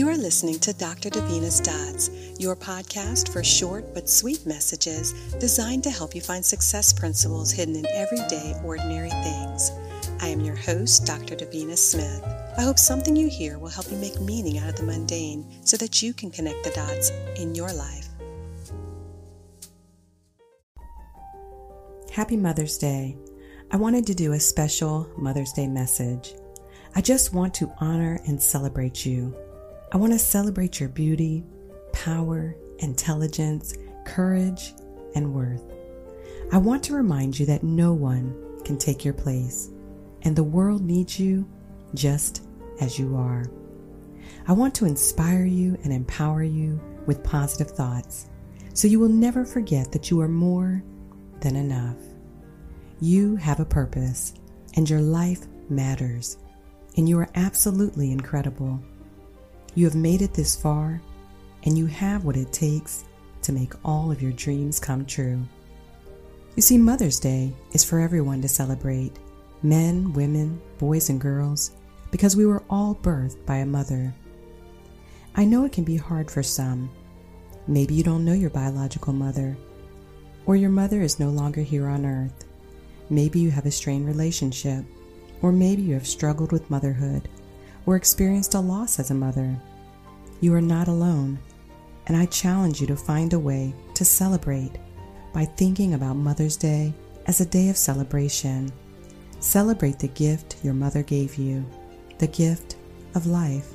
You are listening to Dr. Davina's Dots, your podcast for short but sweet messages designed to help you find success principles hidden in everyday, ordinary things. I am your host, Dr. Davina Smith. I hope something you hear will help you make meaning out of the mundane so that you can connect the dots in your life. Happy Mother's Day. I wanted to do a special Mother's Day message. I just want to honor and celebrate you. I want to celebrate your beauty, power, intelligence, courage, and worth. I want to remind you that no one can take your place, and the world needs you just as you are. I want to inspire you and empower you with positive thoughts so you will never forget that you are more than enough. You have a purpose, and your life matters, and you are absolutely incredible. You have made it this far, and you have what it takes to make all of your dreams come true. You see, Mother's Day is for everyone to celebrate men, women, boys, and girls because we were all birthed by a mother. I know it can be hard for some. Maybe you don't know your biological mother, or your mother is no longer here on earth. Maybe you have a strained relationship, or maybe you have struggled with motherhood or experienced a loss as a mother. You are not alone, and I challenge you to find a way to celebrate by thinking about Mother's Day as a day of celebration. Celebrate the gift your mother gave you, the gift of life.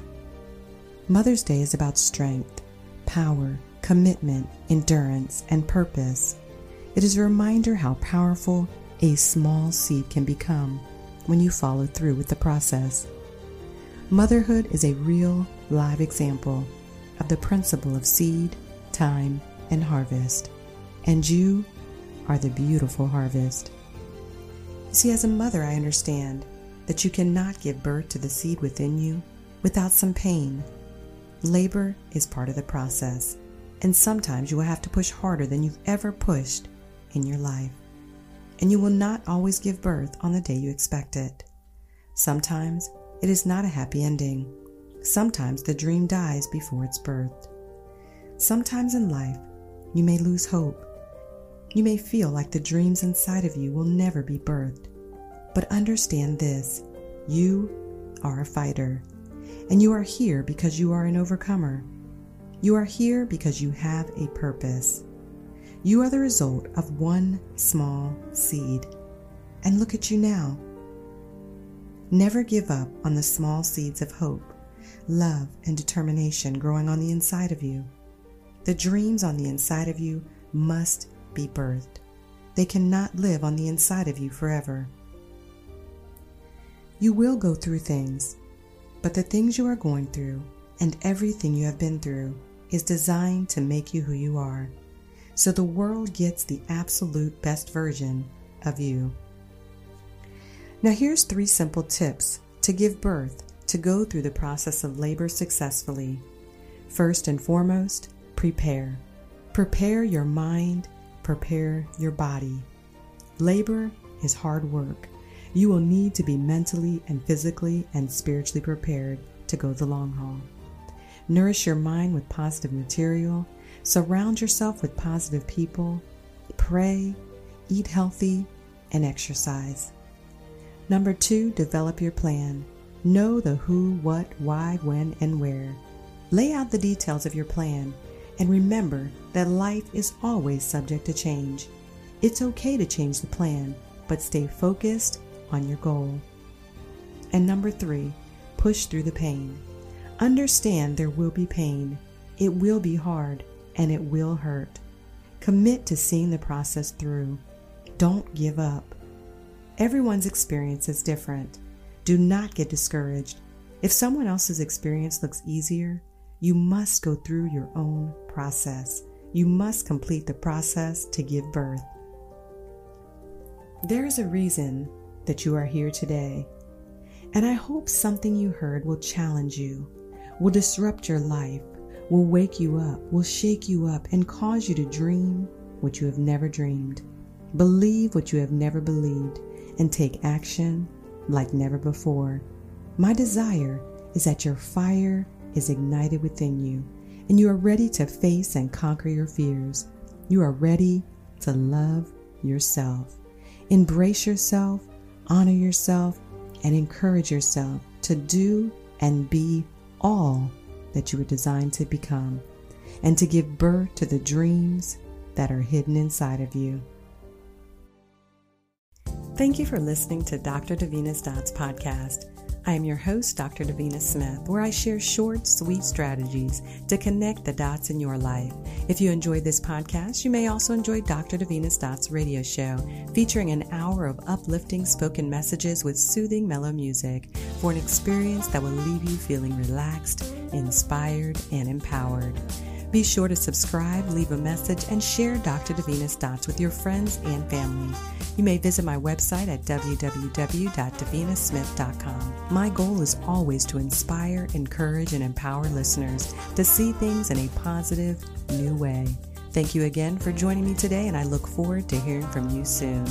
Mother's Day is about strength, power, commitment, endurance, and purpose. It is a reminder how powerful a small seed can become when you follow through with the process. Motherhood is a real, live example of the principle of seed, time, and harvest, and you are the beautiful harvest. See, as a mother, I understand that you cannot give birth to the seed within you without some pain. Labor is part of the process, and sometimes you will have to push harder than you've ever pushed in your life and you will not always give birth on the day you expect it. Sometimes it is not a happy ending. Sometimes the dream dies before its birth. Sometimes in life, you may lose hope. You may feel like the dreams inside of you will never be birthed. But understand this you are a fighter, and you are here because you are an overcomer. You are here because you have a purpose. You are the result of one small seed. And look at you now. Never give up on the small seeds of hope, love, and determination growing on the inside of you. The dreams on the inside of you must be birthed. They cannot live on the inside of you forever. You will go through things, but the things you are going through and everything you have been through is designed to make you who you are so the world gets the absolute best version of you. Now, here's three simple tips to give birth to go through the process of labor successfully. First and foremost, prepare. Prepare your mind, prepare your body. Labor is hard work. You will need to be mentally and physically and spiritually prepared to go the long haul. Nourish your mind with positive material Surround yourself with positive people, pray, eat healthy, and exercise. Number two, develop your plan. Know the who, what, why, when, and where. Lay out the details of your plan and remember that life is always subject to change. It's okay to change the plan, but stay focused on your goal. And number three, push through the pain. Understand there will be pain. It will be hard and it will hurt. Commit to seeing the process through. Don't give up. Everyone's experience is different. Do not get discouraged. If someone else's experience looks easier, you must go through your own process. You must complete the process to give birth. There is a reason that you are here today, and I hope something you heard will challenge you, will disrupt your life, will wake you up, will shake you up, and cause you to dream what you have never dreamed, believe what you have never believed, and take action like never before. My desire is that your fire is ignited within you, and you are ready to face and conquer your fears. You are ready to love yourself. Embrace yourself, honor yourself, and encourage yourself to do and be all that you were designed to become, and to give birth to the dreams that are hidden inside of you. Thank you for listening to Dr. Davina's Dots podcast. I am your host, Dr. Davina Smith, where I share short, sweet strategies to connect the dots in your life. If you enjoyed this podcast, you may also enjoy Dr. Davina's Dots radio show, featuring an hour of uplifting spoken messages with soothing mellow music for an experience that will leave you feeling relaxed, inspired, and empowered. Be sure to subscribe, leave a message, and share Dr. Davina's Dots with your friends and family. You may visit my website at www.davinasmith.com. My goal is always to inspire, encourage, and empower listeners to see things in a positive, new way. Thank you again for joining me today, and I look forward to hearing from you soon.